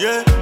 yeah.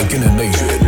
Station rocking the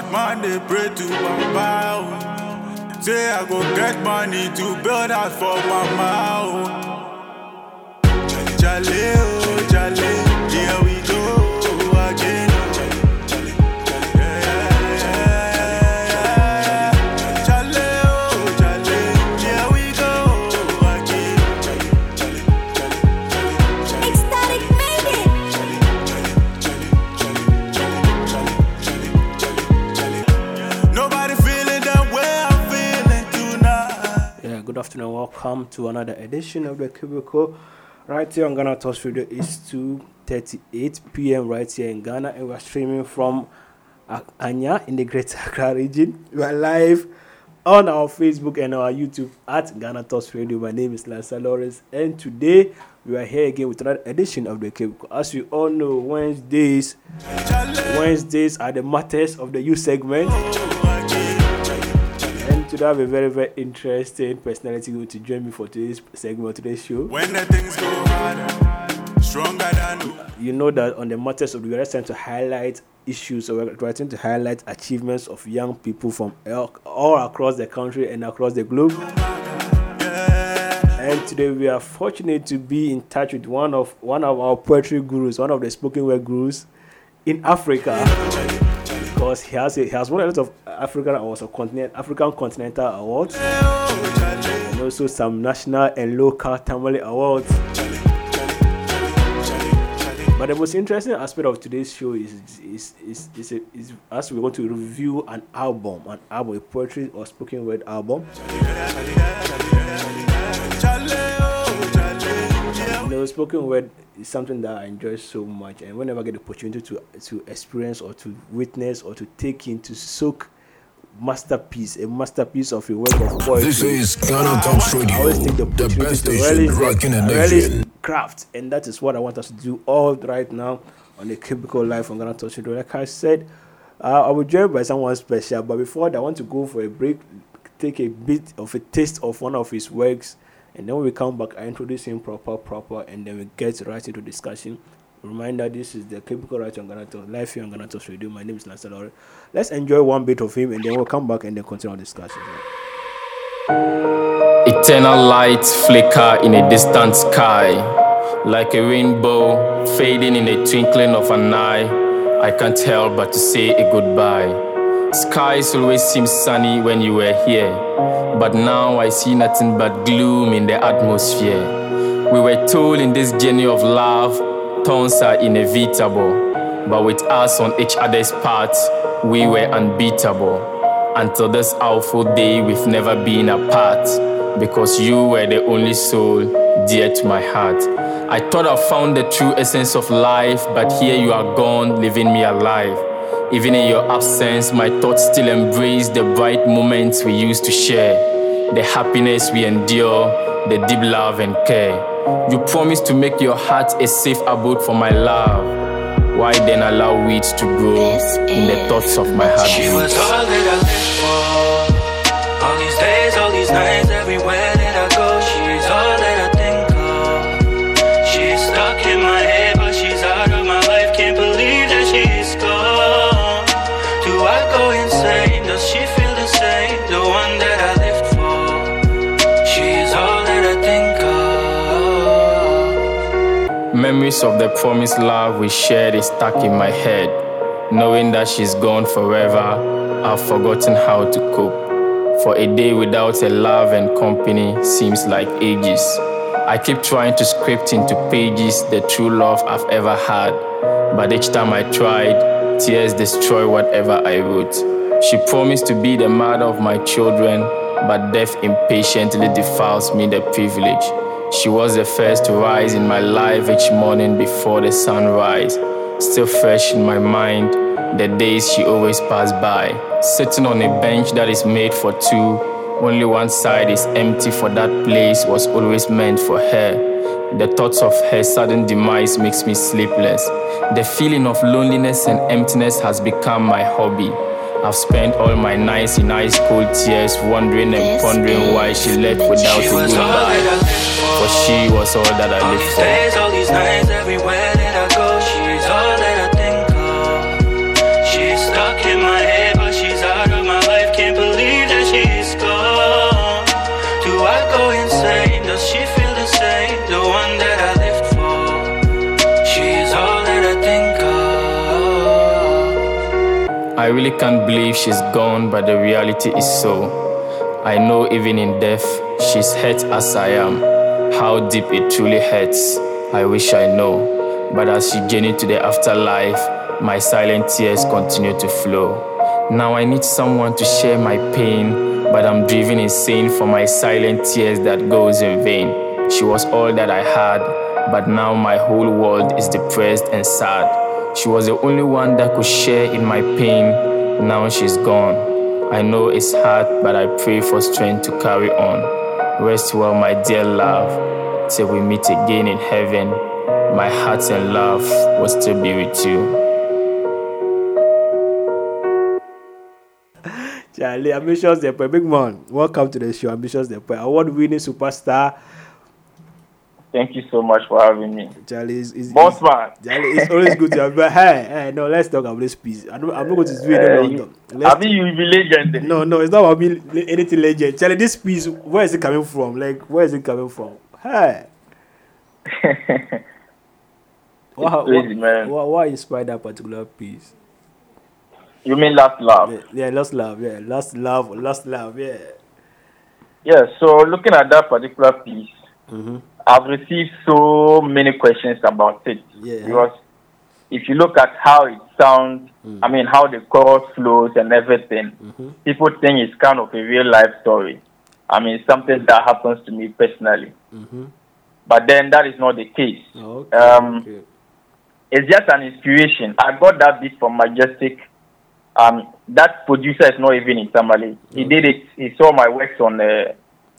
but man dey pray to Baba. oh. Say I go get money to build house for mama. To another edition of the Cubicle. Right here on Ghana Talks Radio is 2:38 p.m. right here in Ghana, and we're streaming from Anya in the Greater Accra region. We are live on our Facebook and our YouTube at Ghana Talks Radio. My name is Lansah Lawrence, and today we are here again with another edition of the Cubicle. As you all know, Wednesdays Wednesdays are the matters of the youth segment. Today I have a very, very interesting personality to join me for today's segment, of today's show. When the things go stronger than You know that on the matters of the we're trying to highlight issues, so we're trying to highlight achievements of young people from all, all across the country and across the globe. And today we are fortunate to be in touch with one of one of our poetry gurus, one of the spoken word gurus in Africa. Because he has a, he has won a lot of African awards, or continent, African Continental Awards, and also some national and local Tamale Awards. But the most interesting aspect of today's show is is is is, is, is as we want to review an album, an album, a poetry or spoken word album. Know, spoken word is something that I enjoy so much, and whenever I get the opportunity to to experience or to witness or to take in to soak masterpiece, a masterpiece of a work of poetry. This is Ghana Talks I Radio, always take the the best station rocking the really nation. craft, and that is what I want us to do all right now on the Cubicle Live on Ghana Talks Radio. Like I said, uh, I will join by someone special, but before that, I want to go for a break, take a bit of a taste of one of his works, and then when we come back, I introduce him proper, proper, and then we get right into discussion. Reminder: This is the Cubicle Right on Ghana Talks Live here on Ghana Talks Radio. My name is. Lore. Let's enjoy one bit of him, and then we'll come back and then continue our discussion. Eternal lights flicker in a distant sky, like a rainbow fading in a twinkling of an eye. I can't help but to say a goodbye. Skies always seem sunny when you were here, but now I see nothing but gloom in the atmosphere. We were told in this journey of love, thorns are inevitable, but with us on each other's path, we were unbeatable. Until this awful day, we've never been apart because you were the only soul dear to my heart. I thought I found the true essence of life, but here you are gone, leaving me alive. Even in your absence, my thoughts still embrace the bright moments we used to share. the happiness we endure, the deep love and care. You promised to make your heart a safe abode for my love. Why then allow weeds to grow in the thoughts of my heart? Memories of the promised love we shared is stuck in my head. Knowing that she's gone forever, I've forgotten how to cope. For a day without a love and company seems like ages. I keep trying to script into pages the true love I've ever had. But each time I tried, tears destroy whatever I wrote. She promised to be the mother of my children, but death impatiently defiles me the privilege. She was the first to rise in my life each morning before the sunrise. Still fresh in my mind, the days she always passed by. Sitting on a bench that is made for two, only one side is empty, for that place was always meant for her. The thoughts of her sudden demise makes me sleepless. The feeling of loneliness and emptiness has become my hobby. I've spent all my nights in ice cold tears, wondering and pondering why she left without She a was all that I goodbye. lived for. For she was all that I All lived these for. Really can't believe she's gone, but the reality is so. I know even in death, she's hurt as I am. How deep it truly hurts, I wish I know. But as she journeyed to the afterlife, my silent tears continue to flow. Now I need someone to share my pain, but I'm driven insane for my silent tears that goes in vain. She was all that I had, but now my whole world is depressed and sad. She was the only one that could share in my pain. Now she's gone. I know it's hard, but I pray for strength to carry on. Rest well, my dear love, till we meet again in heaven. My heart and love will still be with you. Charlie, ambitious the big man. Welcome to the show, ambitious the award-winning superstar. Thank you so much for having me. Charlie is, is, Boss man. Charlie, it's always good to have. you. hey, hey, no, let's talk about this piece. I don't, I'm not going to do it. Uh, No, no, you- no. Let's- I mean, you be legend. no, no, it's not about me anything legend. Charlie, this piece, where is it coming from? Like, where is it coming from? Hey, what, crazy, man. Why, why inspired that particular piece? you mean last love? Yeah, yeah, lost love. Yeah, lost love, lost love. Yeah. Yeah. So looking at that particular piece, Mm-hmm. I've received so many questions about it. Yeah. Because if you look at how it sounds, Mm. I mean how the chorus flows and everything, Mm-hmm. people think it's kind of a real life story. I mean something that happens to me personally. Mm-hmm. But then that is not the case. Okay. Um, okay. it's just an inspiration. I got that beat from Majestic. Um, that producer is not even in Tamale. He did it. He saw my works on uh,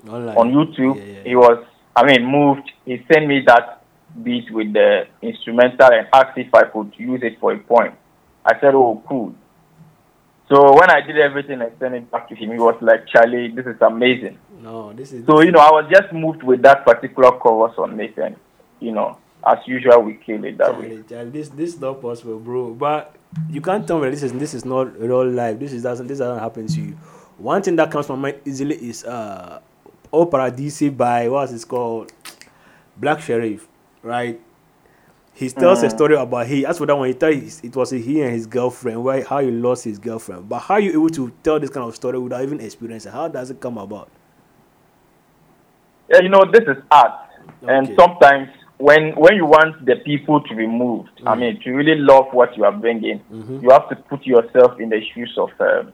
Online. on YouTube. Yeah, yeah, He was, I mean, moved. He sent me that beat with the instrumental and asked if I could use it for a poem. I said, "Oh, cool." So when I did everything and sent it back to him, he was like, "Charlie, this is amazing." No, this is. So you know, I was just moved with that particular chorus on and you know, as usual, we kill it that way. Charlie, Charlie, this this is not possible, bro. But you can't tell me this is this is not real life. This is doesn't this doesn't happen to you. One thing that comes to my mind easily is uh, O Paradisi by what's it called, Black Sherif, right? He tells a story about he. As for that one, he tell his, it was he and his girlfriend. Why how he lost his girlfriend. But how are you able to tell this kind of story without even experiencing? How does it come about? Yeah, you know, this is art, and sometimes when when you want the people to be moved, I mean, to really love what you are bringing, Mm-hmm. you have to put yourself in the shoes of um,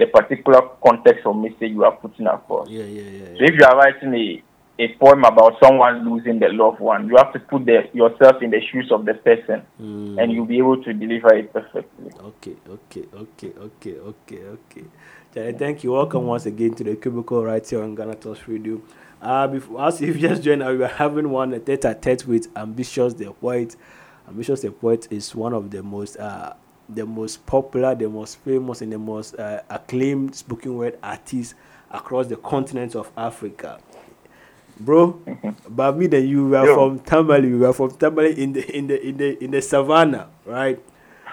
the particular context or message you are putting across. Yeah, yeah, yeah. So if you are writing a a poem about someone losing their loved one, you have to put the, yourself in the shoes of the person, Mm. and you'll be able to deliver it perfectly. Okay, okay, okay, okay, okay, okay. Charlie, thank you. Welcome once again to the Cubicle right here on Ghana Talks Radio. Uh, before, as if you just joined, we are having one tete a tete with Ambitious the Poet. Ambitious the Poet is one of the most uh, the most popular, the most famous, and the most uh, acclaimed spoken word artist across the continent of Africa. Bro, but me and you were Yo. from Tamale. you were from Tamale in the in the in the in the savannah, right?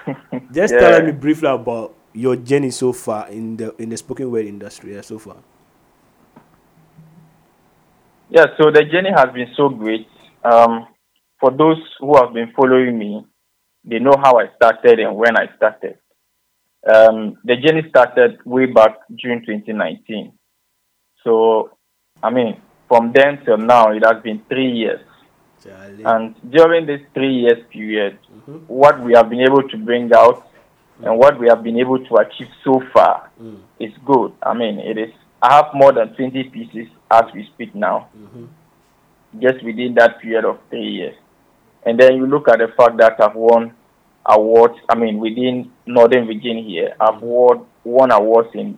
Just Yeah. tell me briefly about your journey so far in the in the spoken word industry so far. Yeah, so the journey has been so great. Um, for those who have been following me, they know how I started and when I started. Um, the journey started way back June 2019. So, I mean, from then till now, it has been three years. Charlie. And during this three years period, mm-hmm. what we have been able to bring out mm. and what we have been able to achieve so far mm. is good. I mean, it is. I have more than 20 pieces as we speak now, mm-hmm. just within that period of three years. And then you look at the fact that I've won awards. I mean, within Northern Region here, I've won won awards in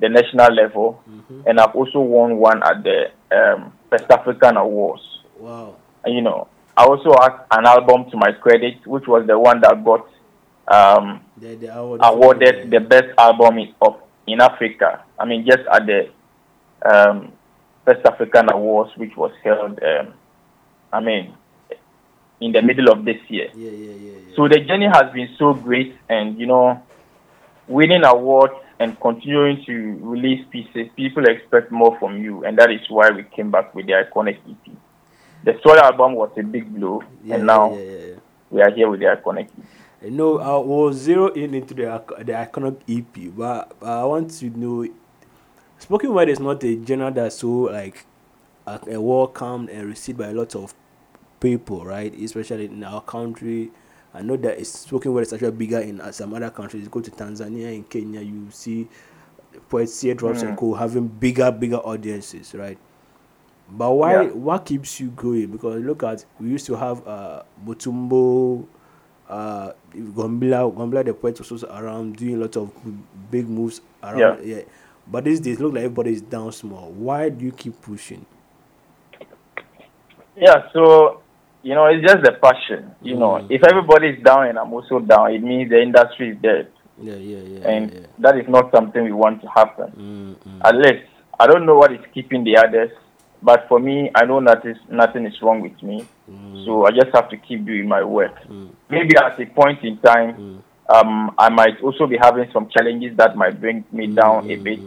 the national level, and I've also won one at the um, West African Awards Wow. you know, I also had an album to my credit, which was the one that got um, The, the award awarded the best album in, of in Africa. I mean, just at the um, West African Awards, which was held, um, I mean, in the middle of this year. Yeah, yeah, yeah, yeah. So the journey has been so great, and you know, winning awards and continuing to release pieces, people expect more from you, and that is why we came back with the iconic EP. The solo album was a big blow, yeah, and now yeah, yeah, yeah. we are here with the iconic EP. I know I will zero in into the the iconic EP, but, but I want to know spoken word is not a genre that's so like uh, a, a welcomed and received by a lot of people, right? Especially in our country. I know that it's spoken word is actually bigger in uh, some other countries. You go to Tanzania and Kenya, you see poets, drops and co having bigger, bigger audiences, right? But why? Yeah. What keeps you going? Because look at we used to have uh, Mutombo, uh, Gombila, Gombila the poet was also around doing a lot of big moves around. Yeah. But these days, look like everybody is down small. Why do you keep pushing? Yeah, so you know, it's just the passion. You know, Mm. if everybody is down and I'm also down, it means the industry is dead, Yeah, yeah, yeah. and yeah, yeah. that is not something we want to happen. Mm, mm. At least I don't know what is keeping the others, but for me, I know that is nothing is wrong with me. Mm. So I just have to keep doing my work. Maybe at a point in time, um, I might also be having some challenges that might bring me down a bit.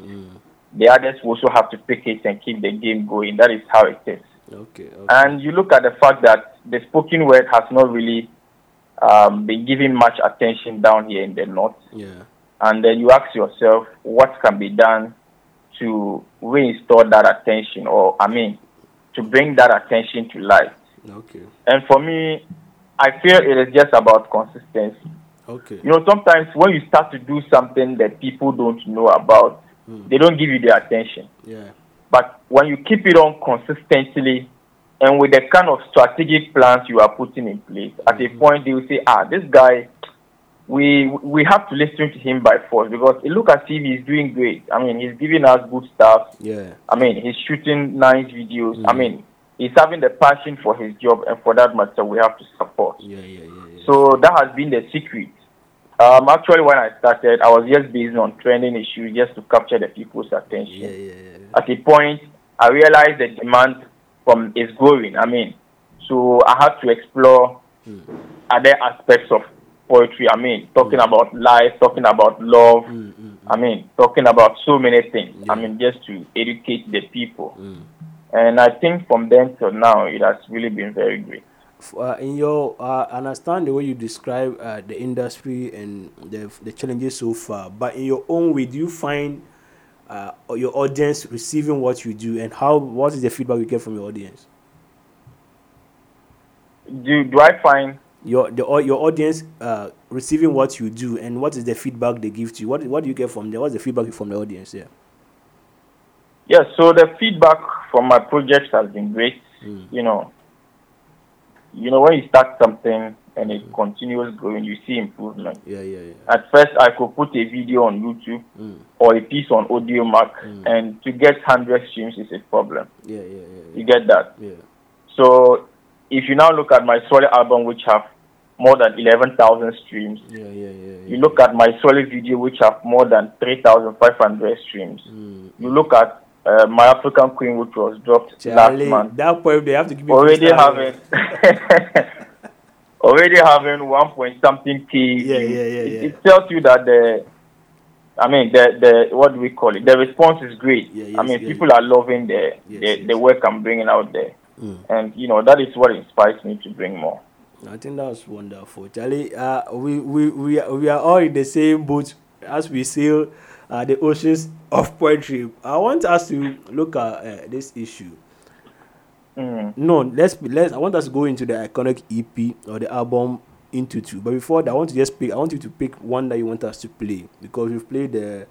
The others will also have to pick it and keep the game going. That is how it is. Okay, okay. And you look at the fact that the spoken word has not really um, been given much attention down here in the north. yeah. And then you ask yourself, what can be done to reinstore that attention, or I mean, to bring that attention to life? Okay. And for me, I feel it is just about consistency. Okay. You know, sometimes when you start to do something that people don't know about, they don't give you their attention. Yeah. But when you keep it on consistently and with the kind of strategic plans you are putting in place, at a point they will say, ah, this guy, we we have to listen to him by force because it look as if he's doing great. I mean, he's giving us good stuff. Yeah. I mean, he's shooting nice videos. I mean, he's having the passion for his job, and for that matter, we have to support. Yeah, yeah, yeah, yeah. So that has been the secret. Um, actually, when I started, I was just based on trending issues just to capture the people's attention. yeah, yeah, yeah. At a point, I realized the demand from is growing. I mean, so I had to explore other aspects of poetry. I mean, talking about life, talking about love. I mean, talking about so many things. I mean, just to educate the people. And I think from then till now, it has really been very great. Uh, in your uh, understand the way you describe uh, the industry and the the challenges so far, but in your own way, do you find uh, your audience receiving what you do, and how what is the feedback you get from your audience? Do, do I find Your the your audience uh, receiving what you do, and what is the feedback they give to you? What what do you get from them? What's the feedback from the audience? Yeah. Yes, so the feedback from my projects has been great. You know, you know, when you start something and it continues growing, you see improvement. Yeah, yeah, yeah. At first, I could put a video on YouTube Mm. or a piece on Audiomack, and to get 100 streams is a problem. Yeah, yeah, yeah, You get that? yeah. So, if you now look at my solo album, which have more than 11,000 streams, Yeah, yeah, yeah, yeah. you look at my solo video, which have more than 3,500 streams. Mm. You look at uh, my African Queen, which was dropped Charlie, last month, that point they have to give me already having already having one point something k. Yeah, yeah, yeah, It, yeah. it tells you that the, I mean, the the what do we call it? The response is great. Yeah, yes, I mean, people are loving the the, the work I'm bringing out there, Mm. and you know that is what inspires me to bring more. I think that was wonderful, Charlie. Uh, we we we are, we are all in the same boat as we sail uh, the oceans of poetry. I want us to look at uh, this issue. Mm. No, let's let's. I want us to go into the iconic EP or the album into two. But before that, I want to just pick. I want you to pick one that you want us to play because we've played the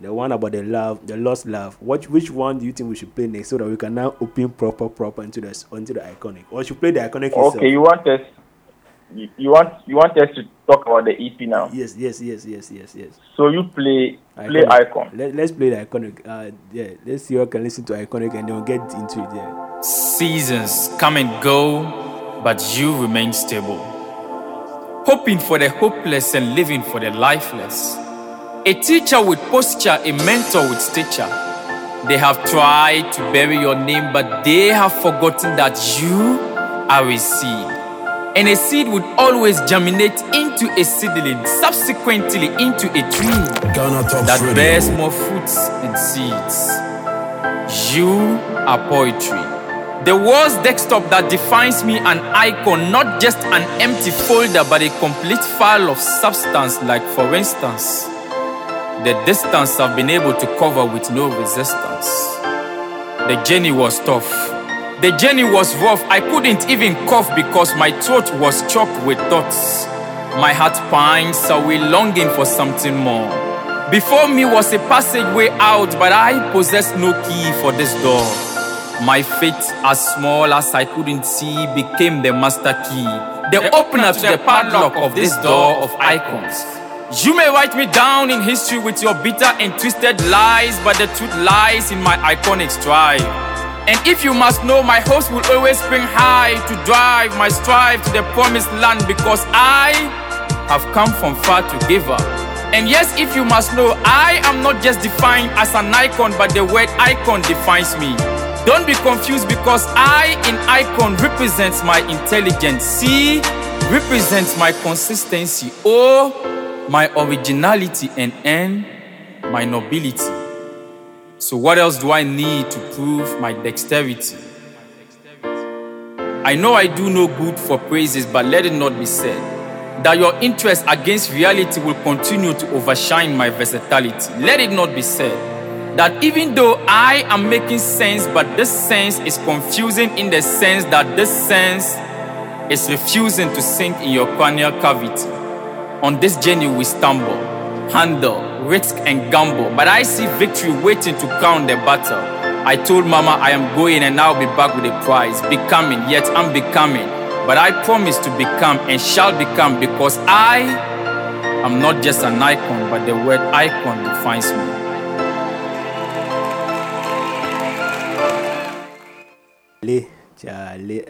the one about the love, the lost love. What which one do you think we should play next so that we can now open proper proper into the into the iconic? Or should play the iconic itself? Okay, you want us, you, you want you want us to talk about the EP now. Yes, yes, yes, yes, yes, yes. So you play play icon. Let, let's play the iconic. Uh, yeah, let's see who can listen to iconic and then we'll get into it. Yeah. Seasons come and go, but you remain stable. Hoping for the hopeless and living for the lifeless. A teacher with posture, a mentor with stature. They have tried to bury your name, but they have forgotten that you are a seed. And a seed would always germinate into a seedling, subsequently into a tree that Radio. bears more fruits and seeds. You are poetry. The world's desktop that defines me an icon, not just an empty folder, but a complete file of substance, like for instance, the distance I've been able to cover with no resistance. The journey was tough. The journey was rough. I couldn't even cough because my throat was choked with thoughts. My heart pines away longing for something more. Before me was a passageway out, but I possessed no key for this door. My fate, as small as I couldn't see, became the master key, the opener to the padlock of this door of icons. You may write me down in history with your bitter and twisted lies, but the truth lies in my iconic strive. And if you must know, my hopes will always spring high to drive my strive to the promised land because I have come from far to give up. And yes, if you must know, I am not just defined as an icon, but the word icon defines me. Don't be confused because I in icon represents my intelligence. C represents my consistency. O my originality and N my nobility. So what else do I need to prove my dexterity? I know I do no good for praises, but let it not be said that your interest against reality will continue to overshine my versatility. Let it not be said that even though I am making sense, but this sense is confusing in the sense that this sense is refusing to sink in your cranial cavity. On this journey, we stumble, handle, risk, and gamble, but I see victory waiting to crown the battle. I told Mama I am going and I'll be back with a prize. Becoming, yet I'm becoming. But I promise to become and shall become because I am not just an icon, but the word icon defines me. Charlie, Charlie,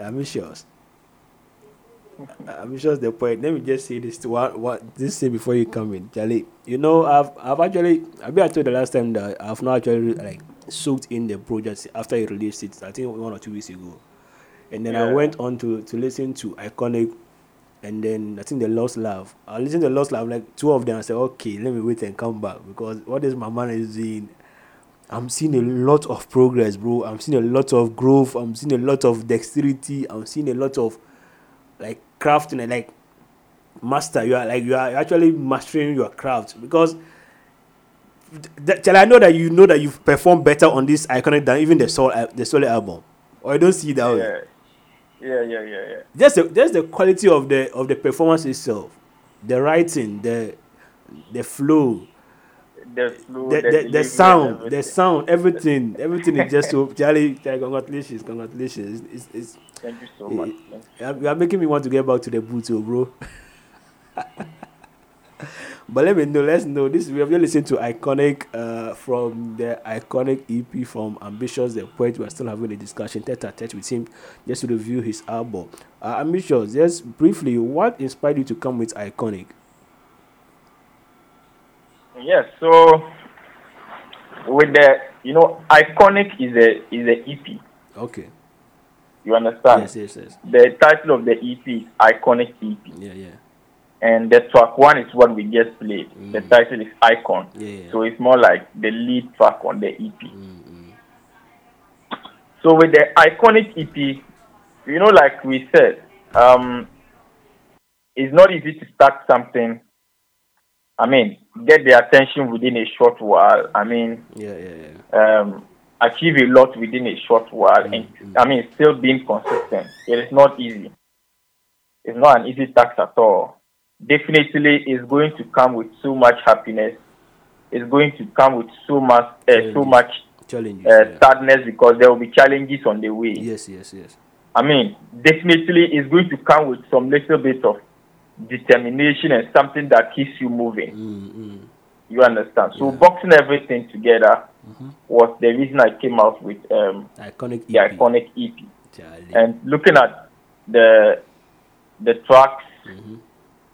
ambitious. Ambitious the Poet. Let me just say this to what what this say before you come in, Charlie. You know, I've I've actually I think I told the last time that I've not actually like soaked in the project after you released it. I think one or two weeks ago, and then I went on to to listen to Iconic, and then I think the Lost Love. I listened to the Lost Love like two of them. I said, okay, let me wait and come back because what is my man is doing. I'm seeing a lot of progress, bro. I'm seeing a lot of growth. I'm seeing a lot of dexterity. I'm seeing a lot of like crafting and like master. You are like you are actually mastering your craft because. th- Tell I know that you know that you've performed better on this iconic than even the soul al- the solo album, or I don't see that way. Yeah, yeah, yeah, yeah, yeah. Just the, just the quality of the of the performance itself, the writing, the the flow, the flow, the, the, the, the sound, the sound, everything, everything is just so. Charlie, congratulations, congratulations. It's, it's, Thank you so much. it, you are- you are making me want to get back to the boots, oh, bro. but let me know, let's know. This we have just listened to iconic uh, from the iconic EP from Ambitious the Poet. We are still having a discussion tete a tete with him just to review his album. Uh, Ambitious, just briefly, what inspired you to come with iconic? Yes, so with the you know, iconic is a is a EP. Okay. You understand? Yes, yes, yes. The title of the EP is Iconic EP, Yeah, yeah. and the track one is what we just played. The title is Icon. Yeah, yeah. So it's more like the lead track on the EP. Mm, So with the iconic EP, you know, like we said, um, it's not easy to start something. I mean, get the attention within a short while. I mean, Yeah, yeah, yeah. um, achieve a lot within a short while, and I mean, still being consistent. It is not easy. It's not an easy task at all. Definitely, it's going to come with so much happiness. It's going to come with so much, uh, so much Challenges. uh, yeah. sadness because there will be challenges on the way. Yes, yes, yes. I mean, definitely it's going to come with some little bit of determination and something that keeps you moving. Mm, mm. You understand? So boxing everything together Mm-hmm. was the reason I came out with um, Iconic EP. the iconic EP. Charlie. And looking at the the tracks, Mm-hmm.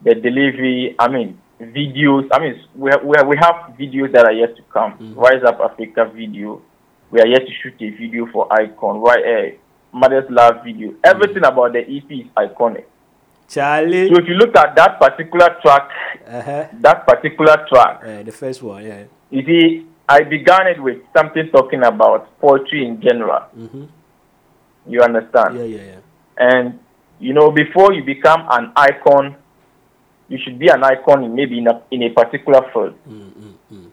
the delivery, I mean videos. I mean we have, we have, we have videos that are yet to come. Mm-hmm. Rise Up Africa video. We are yet to shoot a video for Icon. Right, uh, Mother's Love video. Everything about the EP is iconic. Charlie. So if you look at that particular track, Uh-huh. that particular track, Uh, the first one, yeah. you see, I began it with something talking about poetry in general. Mm-hmm. You understand? Yeah, yeah, yeah. And you know, before you become an icon, you should be an icon in maybe in a in a particular field. Mm, mm, mm.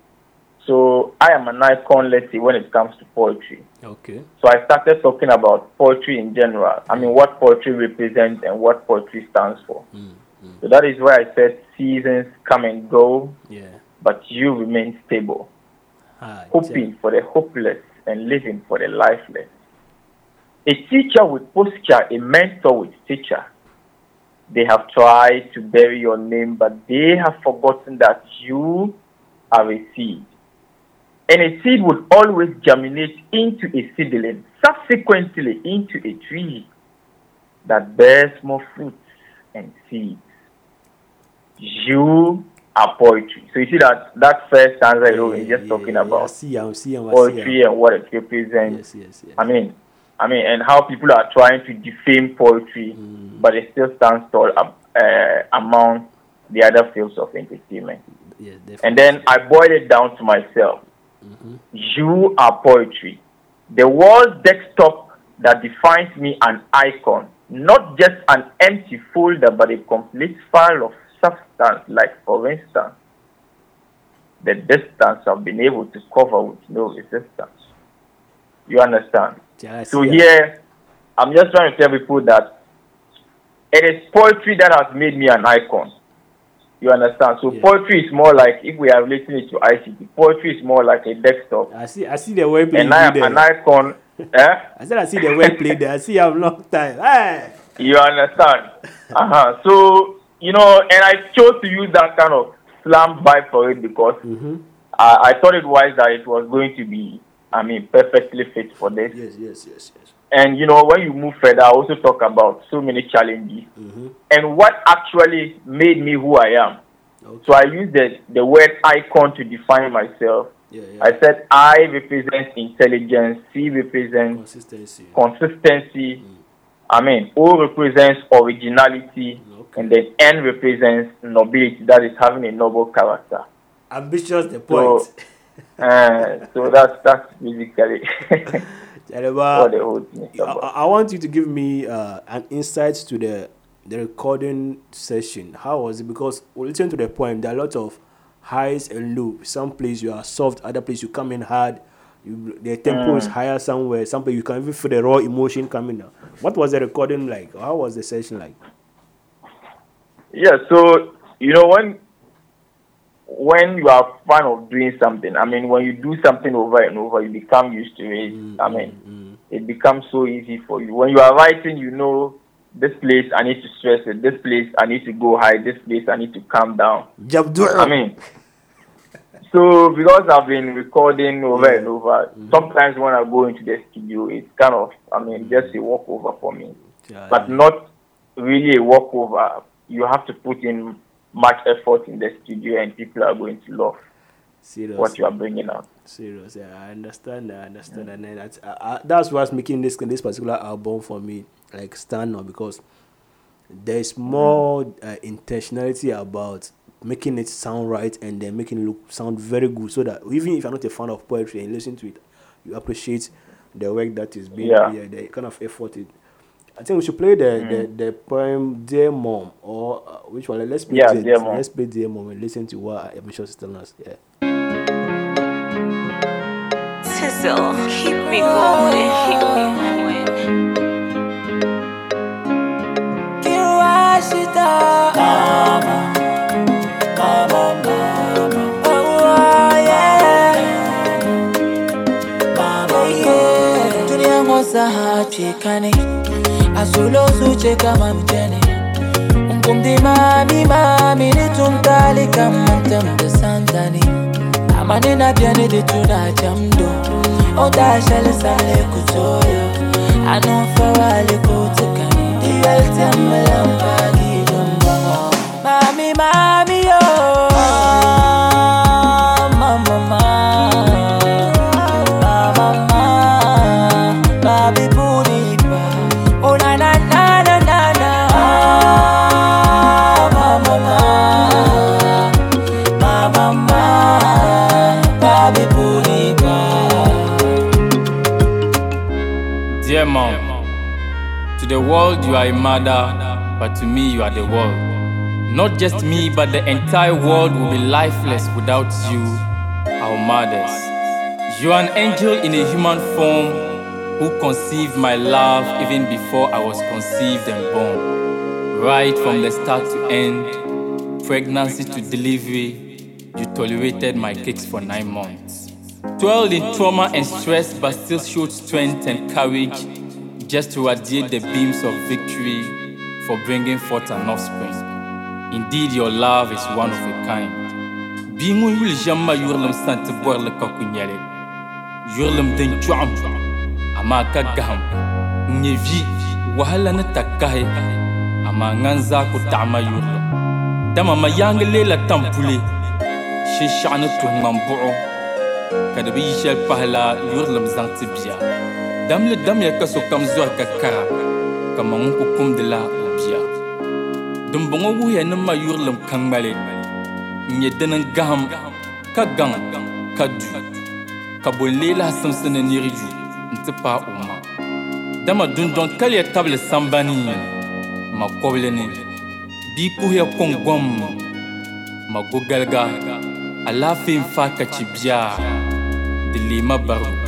So I am an icon, let's say, when it comes to poetry. Okay. So I started talking about poetry in general. I mean, what poetry represents and what poetry stands for. Mm, mm. So that is why I said seasons come and go, Yeah. but you remain stable. Ah, hoping for the hopeless and living for the lifeless. A teacher with posture, a mentor with teacher. They have tried to bury your name, but they have forgotten that you are a seed. And a seed would always germinate into a seedling, subsequently into a tree that bears more fruits and seeds. You are poetry. So you see that that first stanza know, is just talking I about see see poetry and what it represents. Yes, yes, yes. I mean, I mean, and how people are trying to defame poetry, Mm. but it still stands tall um, uh, among the other fields of entertainment. yes, And then I boiled it down to myself. Mm-hmm. You are poetry. The world desktop that defines me an icon, not just an empty folder, but a complete file of substance, like for instance, the distance I've been able to cover with no resistance. You understand? I So him. here, I'm just trying to tell people that it is poetry that has made me an icon. You understand? So Yeah. poetry is more like if we are relating it to ICT, poetry is more like a desktop, I see, I see the wordplay and I am an icon. eh? I said I see the way wordplay there. I see him long time. Hey! You understand? uh-huh. So you know, and I chose to use that kind of slam vibe for it because Mm-hmm. I, I thought it wise that it was going to be, I mean, perfectly fit for this. Yes, yes, yes, yes. And you know, when you move further, I also talk about so many challenges Mm-hmm. and what actually made me who I am. Okay. So I use the, the word icon to define myself. Yeah, yeah. I said I represent intelligence, C represents Consistency. consistency, I mean, O represents originality, Okay. and then N represents nobility, that is having a noble character. Ambitious the Poet. Uh, so that's that's basically Jereba, what the whole thing is I. I want you to give me uh, an insight to the the recording session. How was it? Because we listen to the poem. There are a lot of highs and lows. Some place you are soft, other place you come in hard. You, the tempo is higher somewhere. Some place you can even feel the raw emotion coming out. What was the recording like? How was the session like? Yeah, so you know when when you are fan of doing something, I mean, when you do something over and over, you become used to it. Mm, I mean, mm, mm. it becomes so easy for you. When you are writing, you know this place I need to stress it. This place I need to go high. This place I need to calm down. I mean, so because I've been recording over and over, sometimes when I go into the studio, it's kind of, I mean, just a walkover for me. Yeah, But not really a walkover. You have to put in much effort in the studio, and people are going to love serious. what you are bringing out. Serious, yeah, I understand. I understand, and then that's, uh, uh, that's what's making this this particular album for me like stand out because there's more uh, intentionality about making it sound right and then making it look sound very good, so that even if you're not a fan of poetry and listen to it, you appreciate the work that is being Yeah. yeah, the kind of effort it. I think we should play the the, the poem "Dear Mom" or uh, which one? Let's play Yeah, Dear, Dear Mom. Let's play "Dear Mom" and listen to what Emission is telling us. Yeah. Tizzle, keep me going, keep me going. chekane azolo zuche kama mtene mkumdi mami mami nitumtali kama mtamda santani. Amanena byane dituna jamdo sale kutoyo. Anumfa wale kutekani diyaltembela mpagi gambamo mami mami world you are a mother, but to me you are the world. Not just me, but the entire world will be lifeless without you, our mothers. You are an angel in a human form who conceived my love even before I was conceived and born. Right from the start to end, pregnancy to delivery, you tolerated my kicks for nine months. Dwelled in trauma and stress, but still showed strength and courage just to radiate the beams of victory for bringing forth an offspring. Indeed, your love is one of a kind. Bingu yul jamma yurlum sant borle ka kunyele. Yurlum din chuam ama ka gaham. Nyevi wahala na takahe ama nganza ku ta'ma yurlum. Dama ma yangi lela tampule. Shi sha'na tuhman bu'u. ka di bi yi shɛli bia damli damya ka sokam zɔri ka kara ka ma ŋun ku kumdila o bia. Dimbɔŋɔ wuhiya ni ma yurilim ka ŋmali n nyɛ dini gahim ka gaŋ ka du ka bonlee lahi simsi ni niri yu n ti o ma. Dama dundɔŋ kaliya tabili sambani ma kɔbili ni bia kuhiya kɔŋ gɔm ma go galiga alaafee n faa ka chi biya di leema barigu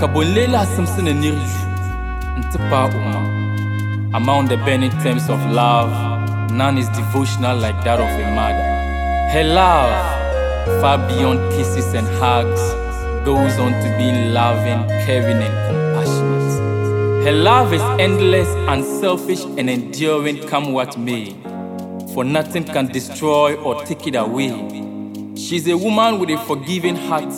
ka bonlee lahi simsi ni niri yu n ti paai o among the burning terms of love. None is devotional like that of a mother. Her love far beyond kisses and hugs goes on to being loving caring and compassionate. Her love is endless unselfish and enduring come what may. For nothing can destroy or take it away. She's a woman with a forgiving heart,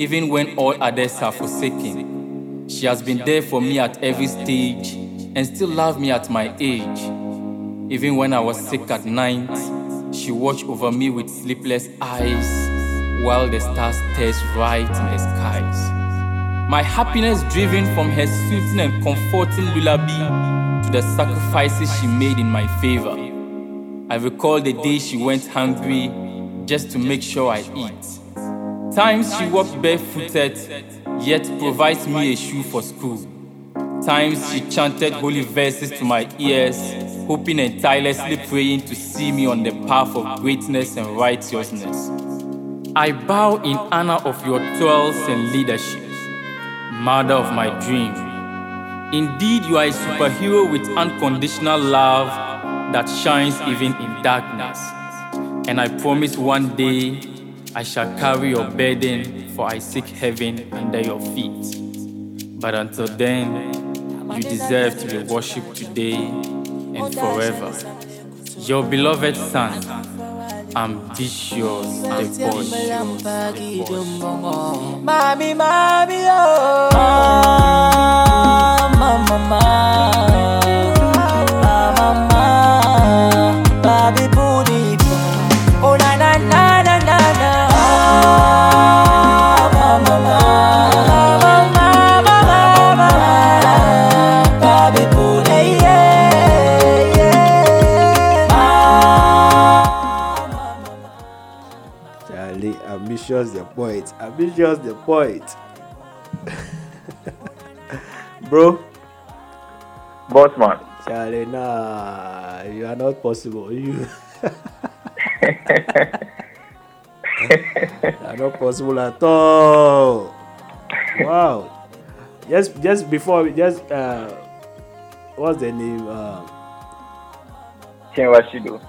even when all others are forsaken. She has been there for me at every stage and still loved me at my age. Even when I was sick at night, she watched over me with sleepless eyes while the stars stares right in the skies. My happiness driven from her soothing and comforting lullaby to the sacrifices she made in my favor. I recall the day she went hungry just to make sure I eat. Times she walked barefooted, yet provides me a shoe for school. Times she chanted holy verses to my ears, hoping and tirelessly praying to see me on the path of greatness and righteousness. I bow in honor of your toils and leadership, mother of my dream. Indeed, you are a superhero with unconditional love that shines even in darkness. And I promise one day I shall carry your burden, for I seek heaven under your feet. But until then, you deserve to be worshipped today and forever. Your beloved son, ambitious, boss. Mami, mami, oh. Ah, mama, mama. The poet. Ambitious the poet. Bro, Boss man. Charlie, nah, you are not possible. You are not possible at all. Wow. Just, just before, we just uh, what's the name? Uh, King Rashido.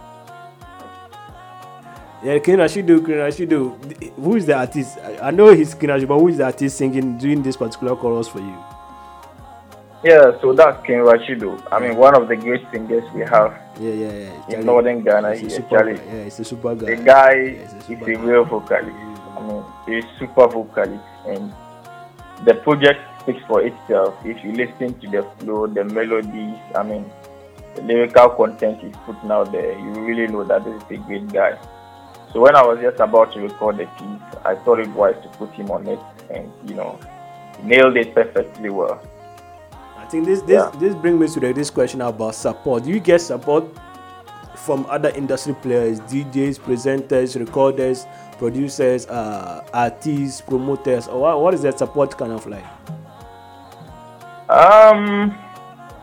Yeah, King Rashidu, King Rashidu. Who is the artist? I, I know he's King Rashidu, but who is the artist singing, doing this particular chorus for you? Yeah, so that's King Rashido. I mean, one of the great singers we have Yeah, yeah, yeah. in northern Ghana. He's a super guy. Yeah, he's a super guy. The guy Yeah, a is a real vocalist. I mean, he's super vocalist, and the project speaks for itself. If you listen to the flow, the melodies, I mean, the lyrical content he's putting out there, you really know that this is a great guy. So when I was just about to record the piece, I thought it wise to put him on it, and you know, nailed it perfectly well. I think this this Yeah. this brings me to the, this question about support. Do you get support from other industry players, DJs, presenters, recorders, producers, uh, artists, promoters, or what, what is that support kind of like? Um,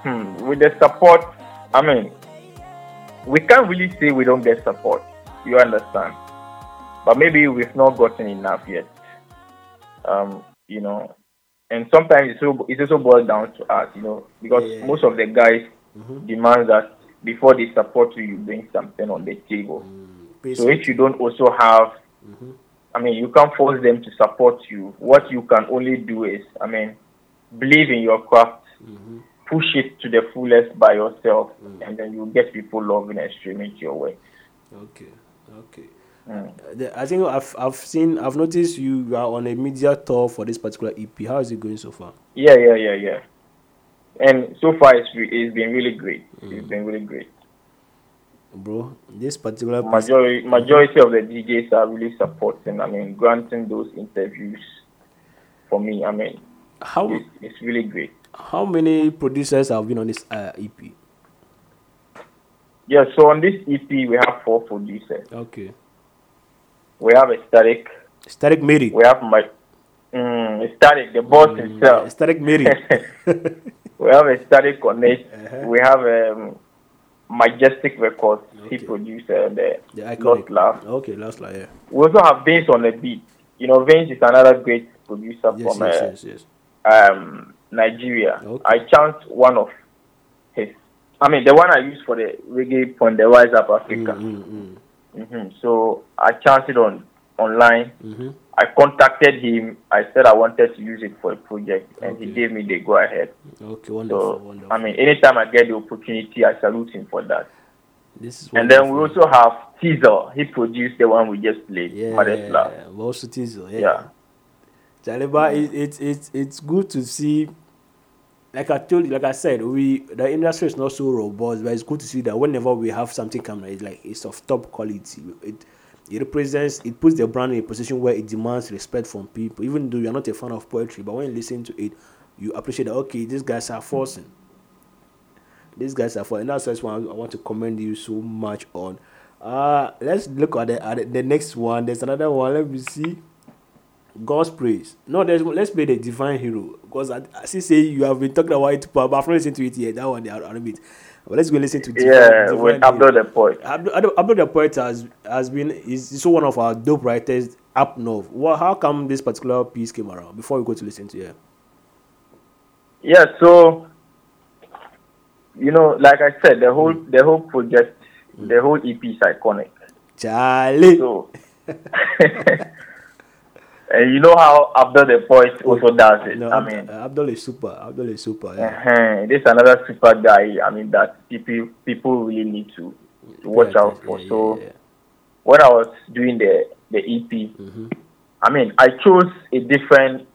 hmm, with the support, I mean, we can't really say we don't get support. You understand? But maybe we've not gotten enough yet. Um, you know, and sometimes it's also, it's also boiled down to us, you know, because Yeah. most of the guys mm-hmm. demand that before they support you, you bring something on the table. Mm, so if you don't also have, mm-hmm. I mean, you can't force them to support you. What you can only do is, I mean, believe in your craft, mm-hmm. push it to the fullest by yourself, mm. and then you get people loving and streaming to your work. Okay, okay. Mm. I think I've I've seen I've noticed you, are on a media tour for this particular EP. How is it going so far? Yeah, yeah, yeah, yeah. And so far, it's, re- it's been really great. It's been really great. Bro, this particular Majority, majority of the DJs are really supporting. I mean, granting those interviews for me. I mean, how it's, it's really great. how many producers have been on this uh, EP? Yeah. So on this EP, we have four producers. Okay. We have a static. Static Mary. We have my mm, static, the boss himself. Static Mary. we have a static on it. Uh-huh. We have um, majestic records. He produced uh, the, the Lost. Love. Okay, last line. Yeah. We also have Vince on the beat. You know, Vince is another great producer Yes, from yes, uh, yes, yes. um, Nigeria. Okay. I chanced one of his. I mean, the one I used for the reggae on the Rise Up Africa. Mm, mm, hmm So I chanced it on online. mm-hmm. I contacted him. I said I wanted to use it for a project, and he gave me the go ahead. Okay, wonderful, So wonderful. I mean, anytime I get the opportunity, I salute him for that. this is And then we also have Teaser. He produced the one we just played, yeah, we also teaser, yeah. Yeah. Jaliba, it, it, it, it's good to see. Like I told you, like I said, we the industry is not so robust, but it's good to see that whenever we have something coming, it's like it's of top quality. It it represents, it puts the brand in a position where it demands respect from people. Even though you're not a fan of poetry, but when you listen to it, you appreciate that. Okay, these guys are forcing. These guys are forcing. And that's why I want to commend you so much on. Uh let's look at the, at the next one. There's another one. Let me see. God's praise. No, there's let's play the divine hero because I, I see say you have been talking about it, but I've not listened to it yet. That one, they are on a bit. But let's go listen to divine, Yeah, divine with Abdul the Poet. Abdul, Abdul, the poet has has been is is one of our dope writers up north. Well, how come this particular piece came around? Before we go to listen to it, Yeah, so you know, like I said, the whole mm. the whole project, the mm. whole EP is iconic. Charlie. So, and you know how Abdul the poet also does it. No, I mean, uh, Abdul is super. Abdul is super. Yeah. uh this is another super guy. I mean, that people people really need to, to watch Yeah, out for. yeah, so, yeah, when I was doing the the EP, Mm-hmm. I mean, I chose a different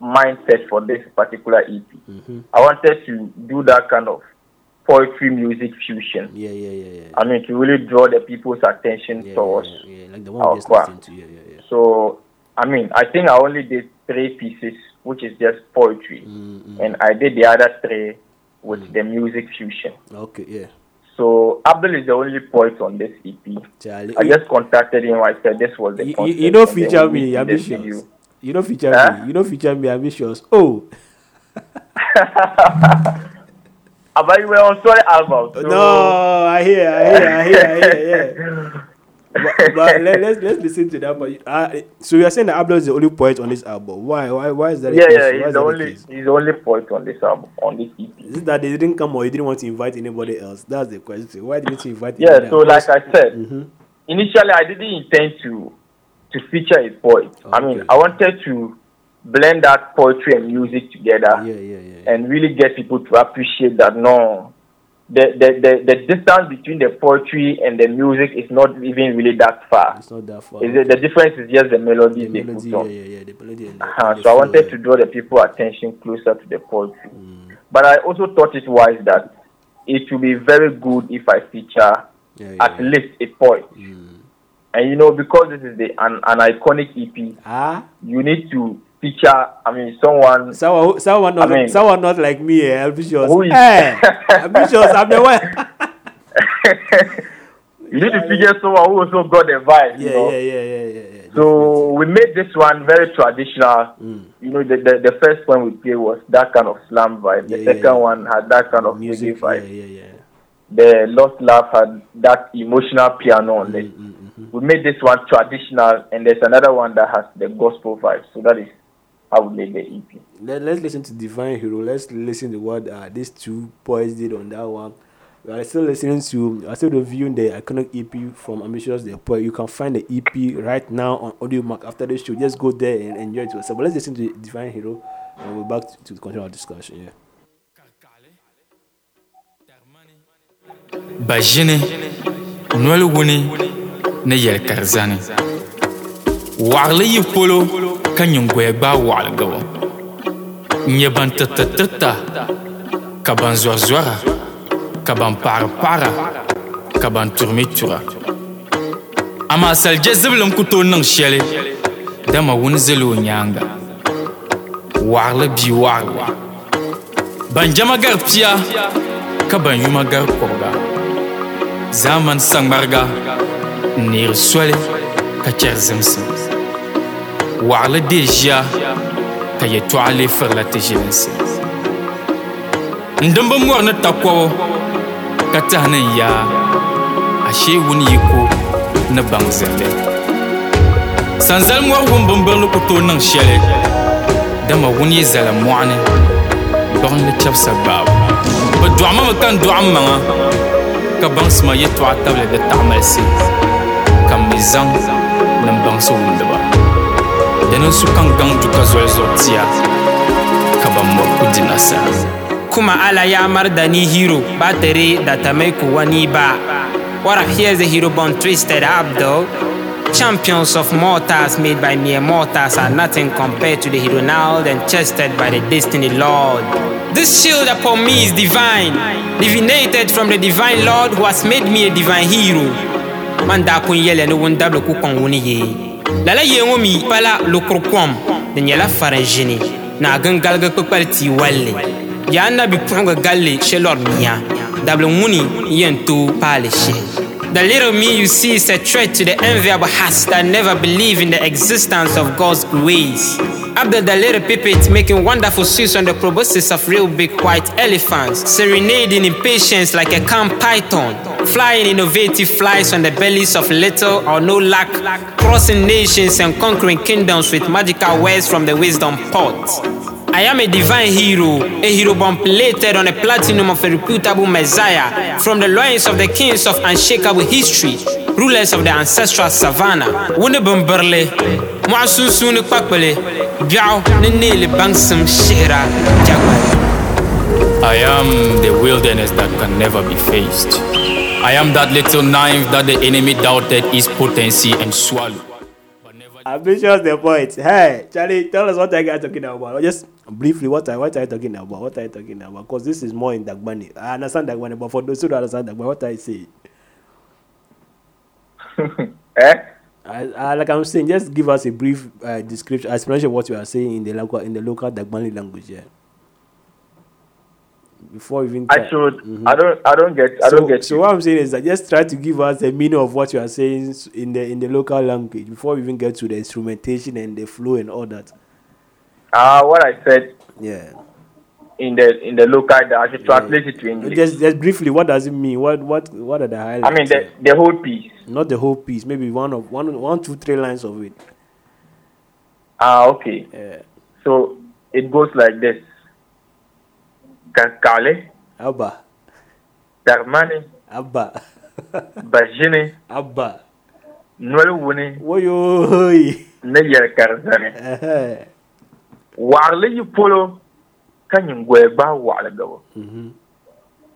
mindset for this particular EP. Mm-hmm. I wanted to do that kind of poetry music fusion. Yeah, yeah, yeah, yeah. I mean, to really draw the people's attention towards. yeah, yeah, like the one our we just choir. listened to. Yeah, yeah, yeah. So, I mean, I think I only did three pieces, which is just poetry, Mm, and I did the other three with the music fusion. Okay, yeah. So, Abdul is the only poet on this EP. Charlie. I just contacted him. I said this was the you, you, know feature me, ambitious. You know feature Huh? me. You know feature me, ambitious. Oh but you were on Story album. So no, I hear, I hear, I hear, I hear. Yeah. but, but let, let's let's listen to that. But uh, so you are saying that Abdul is the only poet on this album. Why? Why? Why is that? the Yeah, yeah, he's the only case? he's the only poet on this album on this EP. Is that they didn't come or you didn't want to invite anybody else? That's the question. Why didn't you invite? Yeah, so else? like I said, Mm-hmm. initially I didn't intend to to feature a poet. I mean, I wanted to blend that poetry and music together yeah, yeah, yeah. and really get people to appreciate that no, the, the the the distance between the poetry and the music is not even really that far. It's not that far. Is it, the difference is just the melody the they melody, put on. yeah, yeah, the melody and the, Uh-huh. the So I wanted yeah. to draw the people attention closer to the poetry. Mm. But I also thought it wise that it would be very good if I feature Yeah, yeah, at least a poet. Mm. And you know, because this is the an, an iconic EP, Ah, you need to feature. I mean, someone. someone, someone not, I mean- someone not like me, eh, ambitious. Who is- Hey, ambitious. I'm the one. you need to figure someone who also got the vibe. you Yeah, know? yeah, yeah, yeah, yeah, yeah. So we made this one very traditional. Mm. You know, the, the the first one we played was that kind of slam vibe. The Yeah, second yeah. one had that kind of music. music Yeah, yeah, yeah. The Lost Love had that emotional piano on it. Mm, mm, mm. We made this one traditional, and there's another one that has the gospel vibe. So that is how we made the E EP. Let, let's listen to Divine Hero. Let's listen to what uh, these two boys did on that one. We are still listening to, I still reviewing the iconic EP from Ambitious the Poet. You can find the EP right now on Audiomack after this show. Just go there and enjoy it yourself. But let's listen to Divine Hero and we're back to, to continue our discussion. Yeah. ba ʒini noli wuni ni yɛli karizani waɣali yi polo ka nyingoya gbaa waɣali gabo n nyɛ ban tirita tirita ka ban zɔri zɔra ka ban paɣari paɣara ka ban turimi tura. Amaa salijɛ zibili ku tooi niŋ shɛli dama wuni zali o nyaanga. Waɣali ban jama gari ka ban yuma gari kɔbiga. Zamani saŋmariga n neeri soli ka chɛri zimsim waɣali dee ʒiya ka yɛtɔɣa lee firila ti ʒilinsi n dimbi mɔri ni takɔbu ka tahi ni n yaa ashee wuni yiko ni baŋ zilli sanzali mɔri wumbinbirili ku tooi niŋ shɛli dama wuni yi zala mɔɣuni bɔɣinli chɛbisa gbaabu bɛ dɔɣima mi kan dɔɣim maŋa ka baŋsima yɛtɔɣa tabili di taɣamalisi ka mi zaŋ nimbaŋsi wumdiba gaŋ du ka zoli zuɣu tia ka ban mɔri ku di Kuma ala ya marda ni hero battery that I make wani ba. What the hero born twisted Abdul. Champions of mortals made by mere mortals are nothing compared to the hero now and chested by the destiny lord. This shield upon me is divine, divinated from the divine lord who has made me a divine hero. Man da kun yɛlɛ ni wundabili ku wuni ye. Lala yee ŋɔ mi pala lukuru kom di nyɛla farin ʒini ni a gingaligi kpikpali tii walli. yaa nabi puɣingi galli shelɔri mia dabili ŋuni n yɛn tooi paali shɛli The little me you see is a threat to the enviable hearts that never believe in the existence of God's ways. Abdul the little puppet making wonderful suits on the proboscis of real big white elephants, serenading in patience like a camp python, flying innovative flies on the bellies of little or no lack, crossing nations and conquering kingdoms with magical words from the wisdom pot. I am a divine hero, a hero bomb plated on a platinum of a reputable messiah from the loins of the kings of unshakable history. rulers of the ancestral savannah biɛɣu ni neeli baŋsim shihira jagbali I am the wilderness that can never be faced. I am that little knife that the enemy doubted his potency and swallowed. Ambitious the point. Hey, Charlie, tell us what are you talking about? Just briefly, what are, what are you talking about? What are you talking about? Because this is more in Dagbani. I understand Dagbani, but for those who don't understand Dagbani, what are you saying? eh? I, I, like I'm saying, just give us a brief uh, description, explanation of what you are saying in the local in the local Dagbani language. Yeah. Before even I should. Mhm. I don't. I don't get. I so, don't get. so what I'm saying is that just try to give us the meaning of what you are saying in the in the local language before we even get to the instrumentation and the flow and all that. Ah, what I said Yeah. in the in the local, I should translate it to English. Just just briefly, what does it mean? What what what are the highlights? I mean the the whole piece. not the whole piece. Maybe one of one one two three lines of it. Ah, okay. Yeah. So it goes like this. Kakale, Abba, Darmani, Abba, Bajini, Abba. Nwelwuni, Woyo. ne Yerkarzani. Eh. Waɣali yi polo ka nyingoli gbaa waɣali gabo. Mhm.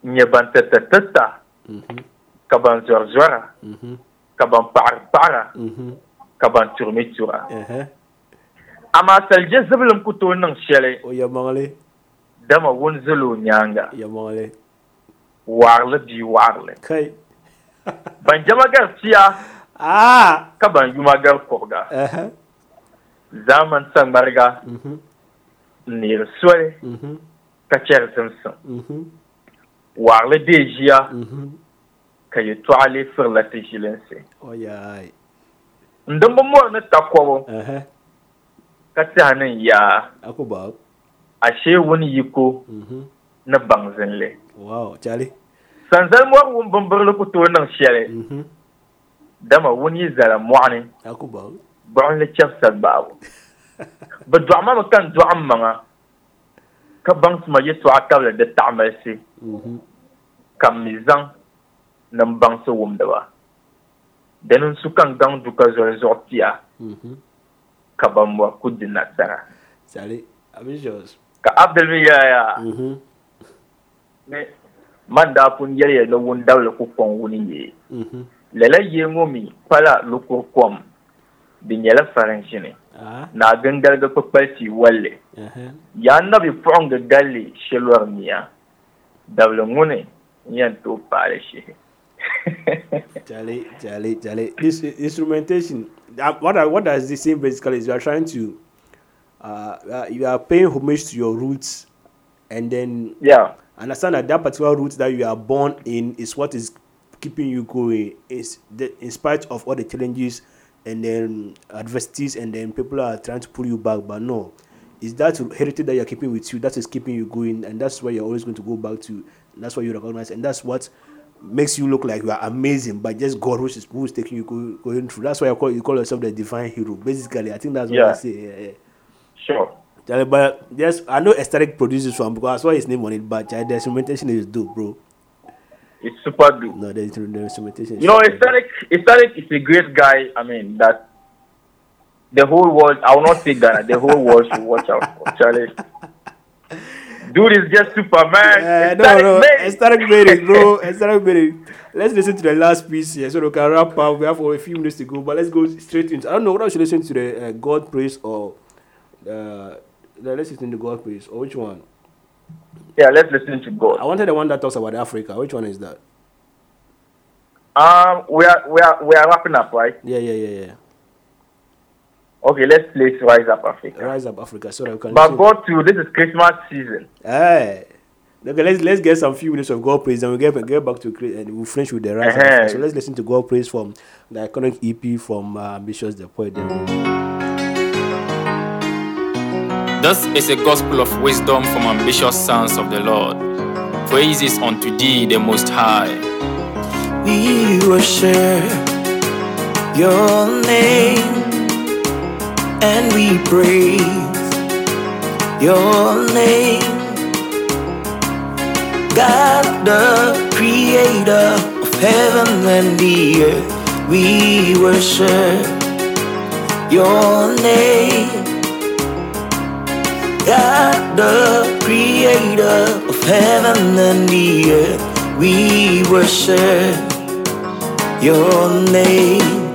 Nyɛ ban tita tita, Mhm. ka ban zɔri zɔra, Mhm. ka ban paɣari paɣara, Mhm. ka ban turimi tura. Eh. Amaa salije zibilim ku tooi niŋ shɛli O yamangle. Dama wun zili o nyaanga. Yamangle. Waɣali bii waɣarili. Kai. Ban jama gari tia Ah. ka ban yuma gari kubiga. Eh. Zaman saŋmariga Mhm. n-neeri soli Mhm. ka chɛri zimsim. Mhm. Waɣali dee ʒiya Mhm. ka yɛtɔɣa lee firila ti ʒilinsi. Oh yeah. Ndimbi mɔri ni takɔbu Eh. ka tiɛha ni yaa Ashee wun yiko Mhm. ni baŋzinli. Wow, Charlie. Sanzali mɔri wun bimbirili ku tooi niŋ shɛli Mhm. dama wun yi zala mɔɣuni Akuba. buɣinli chɛbisa gbaabu. Bɛ dɔɣima mi kan dɔɣim maŋa ka baŋsima yɛtɔɣa tabili di taɣimalisi Mhm. ka mi zaŋ ni baŋsi wumdiba. Dini n-su kan gaŋ du ka zoli zuɣu pia Mhm. ka ban mɔri ku di nasara. Charlie. Ambitious. Ka Abdul mi yɛya Mhm. ni man daa pun yɛliya ni wundabili ku kɔŋ wuni yee. Mhm. Lala ŋɔ mi pala lukur kom di nyɛla farin ʒini Ah. ni a gindaligi kpukpali tia walli. Eh. Ya nabi puɣingi galli shilɔri mia dabili ŋuni n yɛn tooi paali shihi. This instrumentation. uh, What what does this mean basically is you are trying to, uh, you are paying homage to your roots, and then Yeah. understand that that particular root that you are born in is what is keeping you going. Is the, in spite of all the challenges and then adversities, and then people are trying to pull you back, but no. Is that heritage that you're keeping with you that is keeping you going, and that's where you're always going to go back to. That's what you recognize, and that's what makes you look like you are amazing, but just God who is, who is taking you going through. That's why you call, you call yourself the divine hero. Basically, I think that's what Yeah. I say. Yeah, yeah. Sure. But yes, I know aesthetic produces one because I saw his name on it, but the instrumentation is dope, bro. It's super dope. No, the, the instrumentation You know. Aesthetic, Aesthetic is a great guy. I mean, that the whole world, I will not say Ghana, the whole world should watch out for. Charlie. Dude is just Superman. Uh, no, no, aesthetic made it, bro. Aesthetic made it. Let's listen to the last piece here so we can wrap up. We have a few minutes to go, but let's go straight into. I don't know what I should listen to the uh, God praise or uh, let's listen to God please. or which one? Yeah, let's listen to God. I wanted the one that talks about Africa. Which one is that? Um, we are we are we are wrapping up, right? Yeah, yeah, yeah, yeah. Okay, let's play Rise Up Africa. Rise up, Africa, so that we can. But. God too, this is Christmas season. Hey. Okay, let's let's get some few minutes of God praise, and we get get back to and we'll finish with the rise. Uh-huh. So let's listen to God praise from the iconic EP from uh, Ambitious the Poet. This is a gospel of wisdom from ambitious sons of the Lord. Praises unto thee, the Most High. We worship your name and we praise your name. God, the creator of heaven and the earth, we worship your name. God, the creator of heaven and the earth, we worship your name.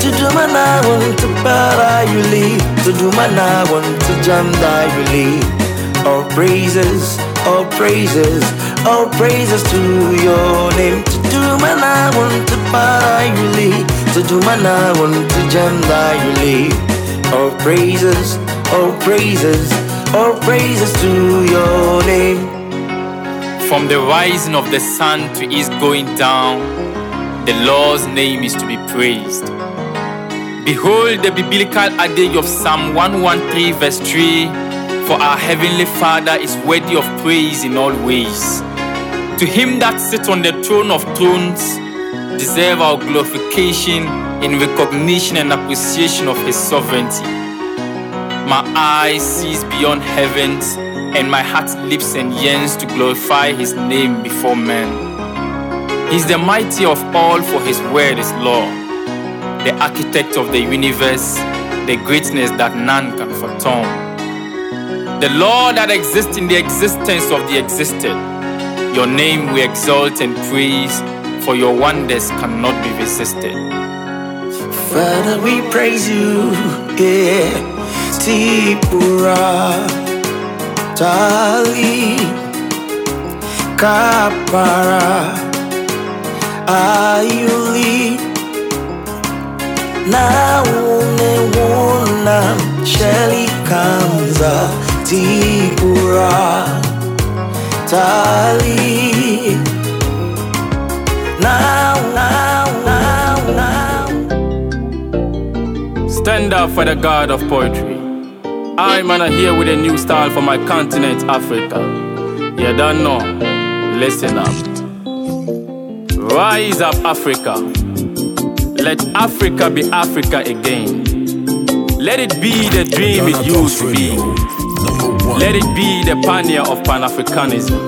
To Tudumana want to para you leave, Tudumana want to janda you leave. All praises, all praises, all praises to your name. To Tudumana want to para you leave, Tudumana want to janda you leave. All praises, all praises, all praises to your name. From the rising of the sun to its going down, the Lord's name is to be praised. Behold the biblical adage of Psalm 113, verse 3 For our heavenly Father is worthy of praise in all ways. To him that sits on the throne of thrones, deserve our glorification in recognition and appreciation of his sovereignty. My eyes sees beyond heavens, and my heart lips and yearns to glorify his name before men. He's the mighty of all, for his word is law, the architect of the universe, the greatness that none can fathom. The Lord that exists in the existence of the existed. Your name we exalt and praise, for your wonders cannot be resisted. Father, we praise you, yeah. Tipura, Tali, Kapara, Ayuli, Naune Wona, Shelly Kanza, Tipura, Tali, now, now, Stand up for the God of poetry. I man are here with a new style for my continent, Africa. You don't know. Listen up. Rise up, Africa. Let Africa be Africa again. Let it be the dream it used to be. Let it be the pioneer of Pan Africanism.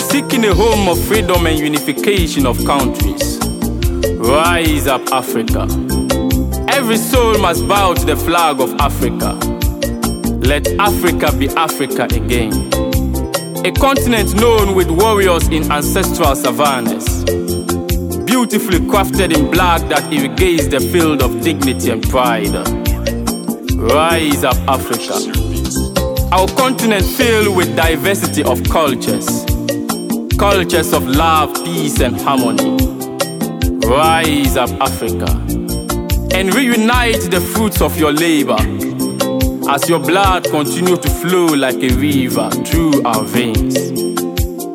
Seeking a home of freedom and unification of countries. Rise up, Africa. Every soul must bow to the flag of Africa. Let Africa be Africa again. A continent known with warriors in ancestral savannas. Beautifully crafted in black that irrigates the field of dignity and pride. Rise up, Africa. Our continent filled with diversity of cultures. Cultures of love, peace, and harmony. Rise up, Africa. And reunite the fruits of your labor as your blood continues to flow like a river through our veins.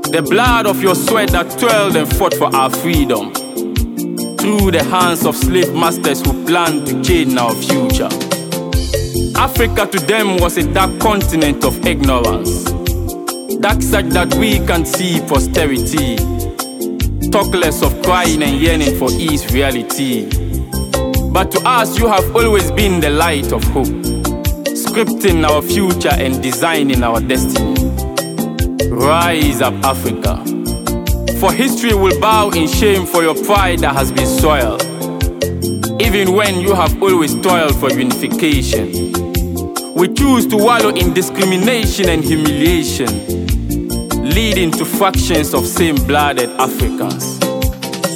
The blood of your sweat that toiled and fought for our freedom through the hands of slave masters who planned to chain our future. Africa to them was a dark continent of ignorance, dark such that we can see posterity. Talk less of crying and yearning for ease reality. But to us, you have always been the light of hope scripting our future and designing our destiny. Rise up, Africa. For history will bow in shame for your pride that has been soiled. Even when you have always toiled for unification. We choose to wallow in discrimination and humiliation, leading to factions of same blooded Africans.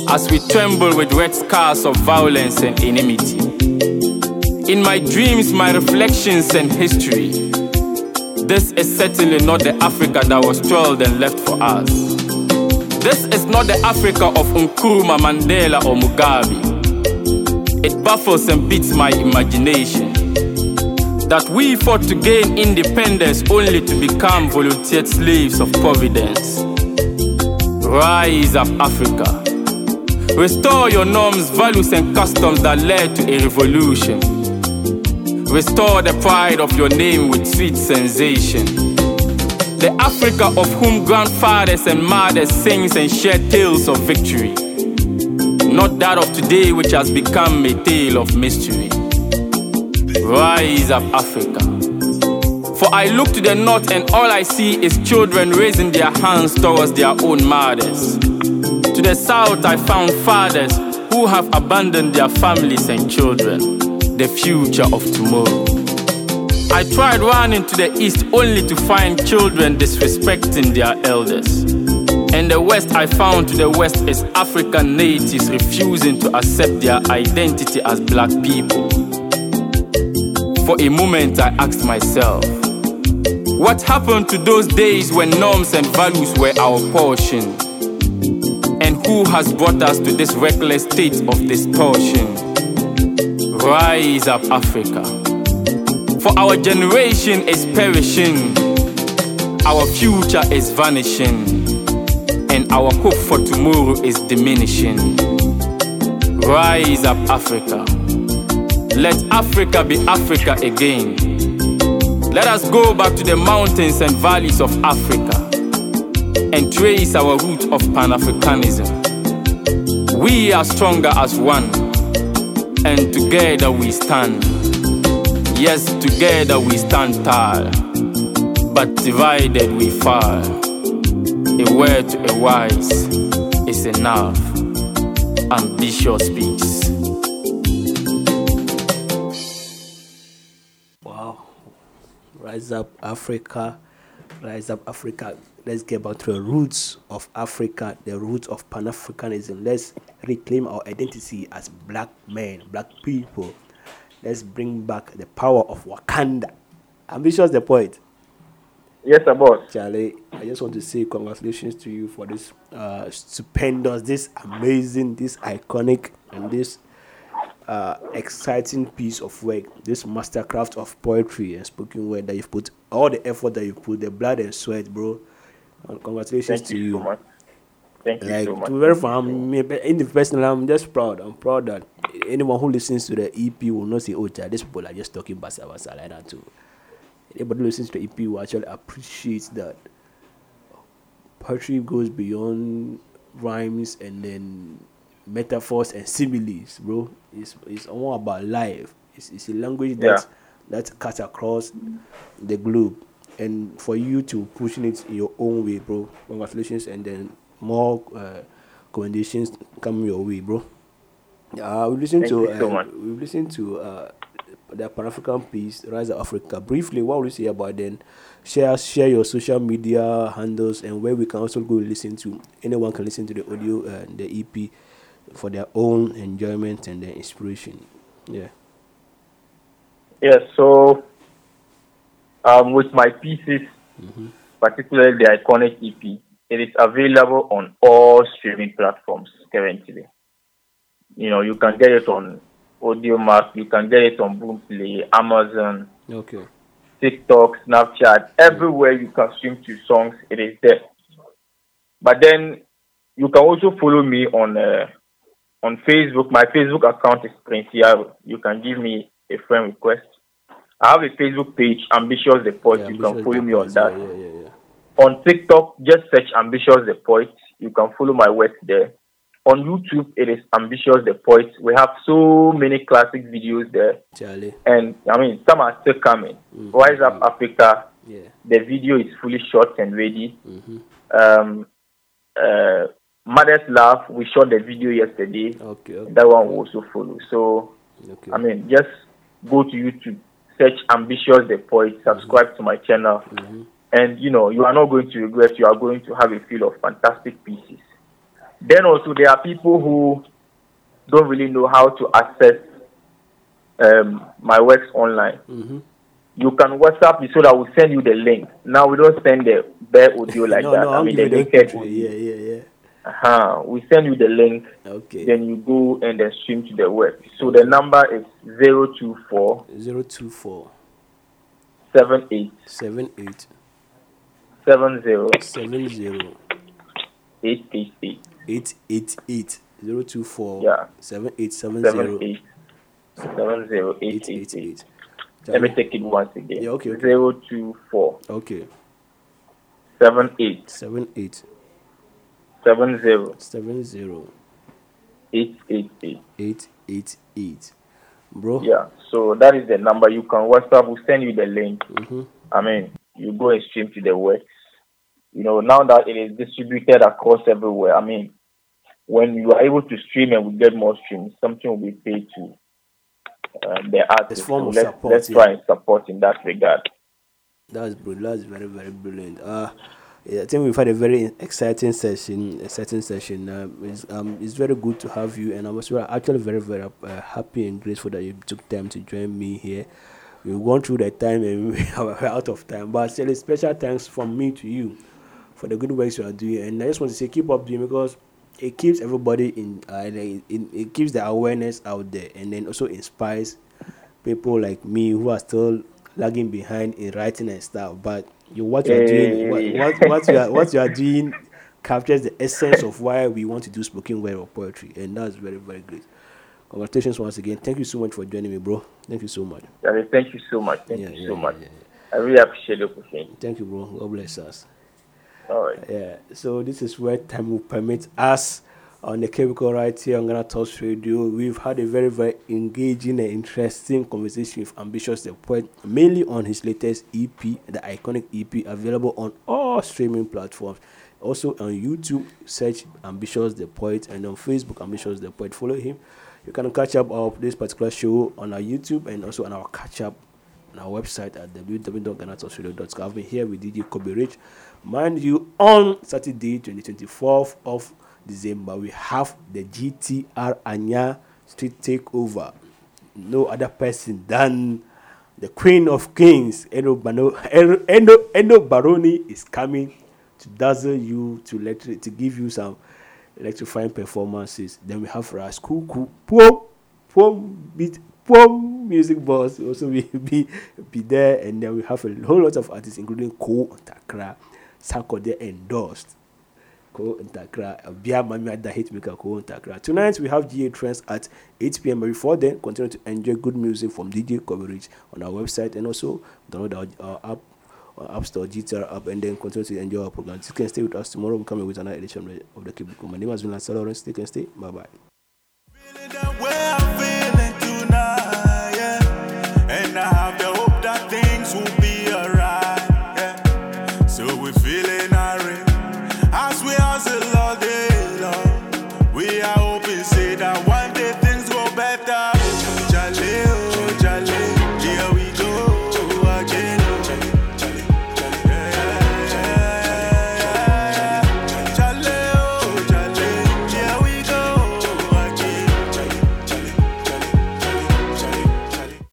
As we tremble with red scars of violence and enmity. In my dreams, my reflections, and history, this is certainly not the Africa that was toiled and left for us. This is not the Africa of Nkrumah, Mandela, or Mugabe. It baffles and beats my imagination that we fought to gain independence only to become volunteered slaves of providence. Rise up, Africa. Restore your norms, values, and customs that led to a revolution. Restore the pride of your name with sweet sensation. The Africa of whom grandfathers and mothers sings and share tales of victory. Not that of today, which has become a tale of mystery. Rise up, Africa. For I look to the north and all I see is children raising their hands towards their own mothers. To the south, I found fathers who have abandoned their families and children, the future of tomorrow. I tried running to the east only to find children disrespecting their elders. In the west I found to the west is African natives refusing to accept their identity as black people. For a moment, I asked myself, what happened to those days when norms and values were our portion? Who has brought us to this reckless state of distortion? Rise up, Africa. For our generation is perishing, our future is vanishing, and our hope for tomorrow is diminishing. Rise up, Africa. Let Africa be Africa again. Let us go back to the mountains and valleys of Africa and trace our root of Pan Africanism. We are stronger as one, and together we stand. Yes, together we stand tall, but divided we fall. A word to a wise is enough. Ambitious speaks. Wow. Rise up, Africa. Rise up, Africa. Let's get back to the roots of Africa, the roots of Pan Africanism. Let's reclaim our identity as black men, black people. Let's bring back the power of Wakanda. Ambitious the poet. Yes, sir, boss. Charlie, I just want to say congratulations to you for this uh, stupendous, this amazing, this iconic, and this uh, exciting piece of work, this mastercraft of poetry and spoken word that you've put, all the effort that you put, the blood and sweat, bro. And congratulations Thank to you you. so much. Thank you Like so much. to be very me- in the personal, I'm just proud. I'm proud that anyone who listens to the EP will not say, "Oh, child, these people are just talking basa basa like that too." Anybody who listens to the EP will actually appreciate that poetry goes beyond rhymes and then metaphors and similes, bro. It's it's all about life. It's, it's a language that that cuts across the globe, and for you to pushing it your own way, bro. Congratulations, and then more uh, commendations come your way, bro. Uh, we listen to so uh, we listen to uh, the Pan African piece, Rise of Africa. Briefly, what would you say about then? Share share your social media handles and where we can also go listen to. Anyone can listen to the audio and the EP for their own enjoyment and their inspiration. Yeah. Yes, so um, with my pieces, particularly the iconic EP, it is available on all streaming platforms currently. You know, you can get it on Audiomack, you can get it on Boomplay, Amazon, Okay. TikTok, Snapchat, everywhere you can stream to songs, it is there. But then you can also follow me on uh, on Facebook. My Facebook account is Prince Yaro. You can give me a friend request. I have a Facebook page, Ambitious the Poet. you can follow me on that. yeah, yeah, yeah, On TikTok, just search Ambitious the Poet. You can follow my work there. On YouTube, it is Ambitious the Poet. We have so many classic videos there. Charlie. And I mean, some are still coming. Rise Up Africa. Yeah. The video is fully shot and ready. Mm-hmm. Um, uh, Mother's Love, we shot the video yesterday. Okay. okay. That one will also follow. So, Okay. I mean, just go to YouTube, search Ambitious the Poet, subscribe to my channel, and you know, you are not going to regret. You are going to have a feel of fantastic pieces. Then also, there are people who don't really know how to access um, my works online. Mm-hmm. You can WhatsApp me so that we'll send you the link. Now we don't send the bare audio like no, that. no, I mean the you the naked picture. audio. Yeah, yeah, yeah. Uh-huh. We send you the link. Okay. Then you go and then stream to the web. So the number is 024 Zero two four 78 seven eight 70 seven zero 888. eight eight eight zero two four Yeah. seven eight seven zero 78 70 eight eight 888. eight. Let me take it once again. Yeah, okay, okay. 024 Okay. 78 Seven eight 70 seven zero 888. eight eight eight. Bro. Yeah, so that is the number. You can WhatsApp. We'll send you the link. Mm-hmm. I mean, you go and stream to the works. You know, now that it is distributed across everywhere, I mean, when you are able to stream and we get more streams, something will be paid to uh, the artist. So let's, support, let's yeah. try and support in that regard. That's brilliant. That's very, very brilliant. Uh, I think we've had a very exciting session. Exciting session. Um, it's, um, it's very good to have you, and I was actually very, very uh, happy and grateful that you took time to join me here. We've gone through the time and we are out of time, but still, special thanks from me to you for the good works you are doing. And I just want to say, keep up doing because it keeps everybody in. Uh, it, it keeps the awareness out there, and then also inspires people like me who are still lagging behind in writing and stuff. But you what you are doing, eh. what, what, what you are what you are doing captures the essence of why we want to do spoken word or poetry, and that's very very great. Congratulations once again. Thank you so much for joining me, bro. Thank you so much. Charlie, thank you so much. Thank Yeah, you yeah, so much. yeah, I really appreciate the question. Thank you, bro. God bless us. All right. Yeah. So this is where time will permit us Uh, on the Cubicle right here on Ghana Talks Radio. We've had a very, very engaging and interesting conversation with Ambitious the Poet, mainly on his latest EP, the iconic EP, available on all streaming platforms. Also on YouTube, search Ambitious the Poet, and on Facebook, Ambitious the Poet. Follow him. You can catch up of this particular show on our YouTube and also on our catch up on our website at www.ghanatalksradio.com. I've been here with DJ Kobe Rich. Mind you, on Saturday, 24th of December, we have the GTR Anya Street Takeover. No other person than the Queen of Kings, Eno, Bano, Barony, is coming to dazzle you, to let to give you some electrifying performances. Then we have Ras Kuku, Pom, Pom, beat, music boss will also be, be, be there. And then we have a whole lot of artists, including Ko Takra, Sakode endorsed. Tonight we have GA Trends at 8 p.m. Before then, continue to enjoy good music from DJ coverage on our website and also download our, our app, App Store, GTR app, and then continue to enjoy our program. You can stay with us tomorrow. We'll come with another edition of the Cubicle. My name has been Lansah Lawrence. Stay and stay. Bye bye.